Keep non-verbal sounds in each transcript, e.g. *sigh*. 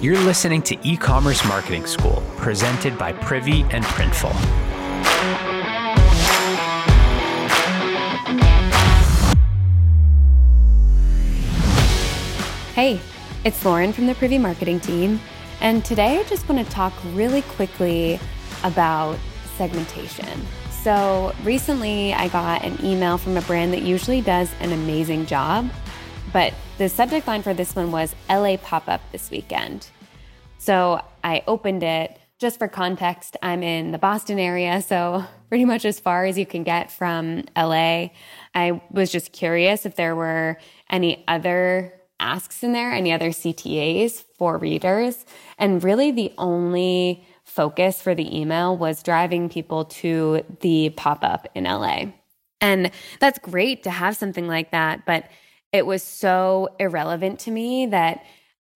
You're listening to E Commerce Marketing School, presented by Privy and Printful. Hey, it's Lauren from the Privy Marketing team, and today I just want to talk really quickly about segmentation. So, recently I got an email from a brand that usually does an amazing job, but the subject line for this one was LA pop up this weekend. So, I opened it. Just for context, I'm in the Boston area, so *laughs* pretty much as far as you can get from LA. I was just curious if there were any other asks in there, any other CTAs for readers. And really, the only focus for the email was driving people to the pop up in LA. And that's great to have something like that, but it was so irrelevant to me that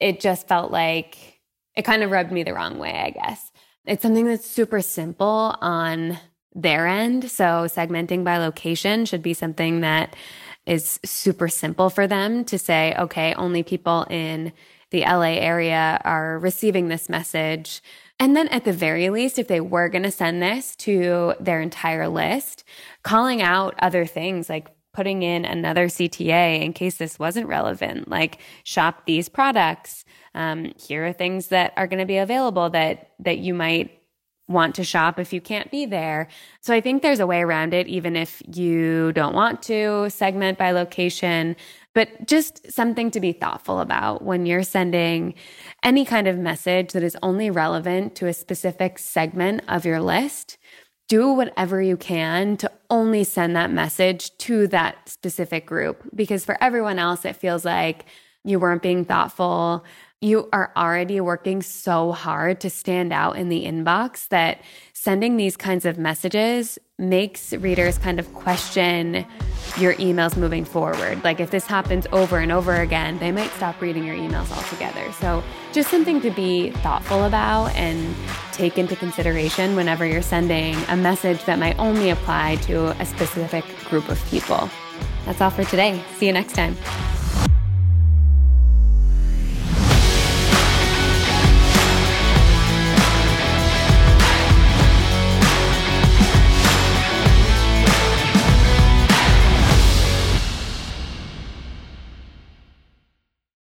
it just felt like it kind of rubbed me the wrong way, I guess. It's something that's super simple on their end. So, segmenting by location should be something that is super simple for them to say, okay, only people in the LA area are receiving this message. And then at the very least, if they were going to send this to their entire list, calling out other things like putting in another CTA in case this wasn't relevant, like shop these products. Um, here are things that are going to be available that that you might want to shop if you can't be there. So I think there's a way around it, even if you don't want to segment by location, but just something to be thoughtful about when you're sending any kind of message that is only relevant to a specific segment of your list. Do whatever you can to only send that message to that specific group because for everyone else, it feels like you weren't being thoughtful you are already working so hard to stand out in the inbox that sending these kinds of messages makes readers kind of question your emails moving forward. Like if this happens over and over again, they might stop reading your emails altogether. So just something to be thoughtful about and take into consideration whenever you're sending a message that might only apply to a specific group of people. That's all for today. See you next time.